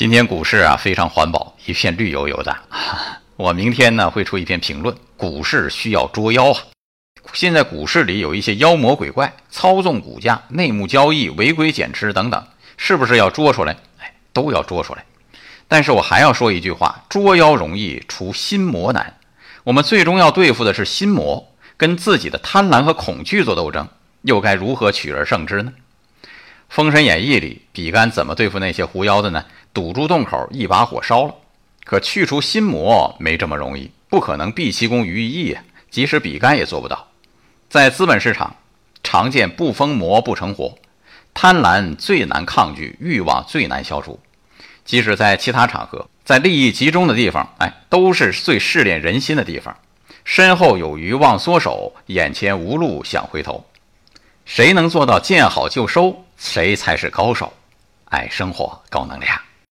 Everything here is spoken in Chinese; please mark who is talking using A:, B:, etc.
A: 今天股市啊非常环保，一片绿油油的。我明天呢会出一篇评论，股市需要捉妖啊！现在股市里有一些妖魔鬼怪操纵股价、内幕交易、违规减持等等，是不是要捉出来？哎，都要捉出来。但是我还要说一句话：捉妖容易，除心魔难。我们最终要对付的是心魔，跟自己的贪婪和恐惧做斗争，又该如何取而胜之呢？《封神演义》里，比干怎么对付那些狐妖的呢？堵住洞口，一把火烧了。可去除心魔没这么容易，不可能毕其功于一役啊！即使比干也做不到。在资本市场，常见不封魔不成活，贪婪最难抗拒，欲望最难消除。即使在其他场合，在利益集中的地方，哎，都是最试炼人心的地方。身后有余忘缩手，眼前无路想回头。谁能做到见好就收，谁才是高手。爱生活，高能量。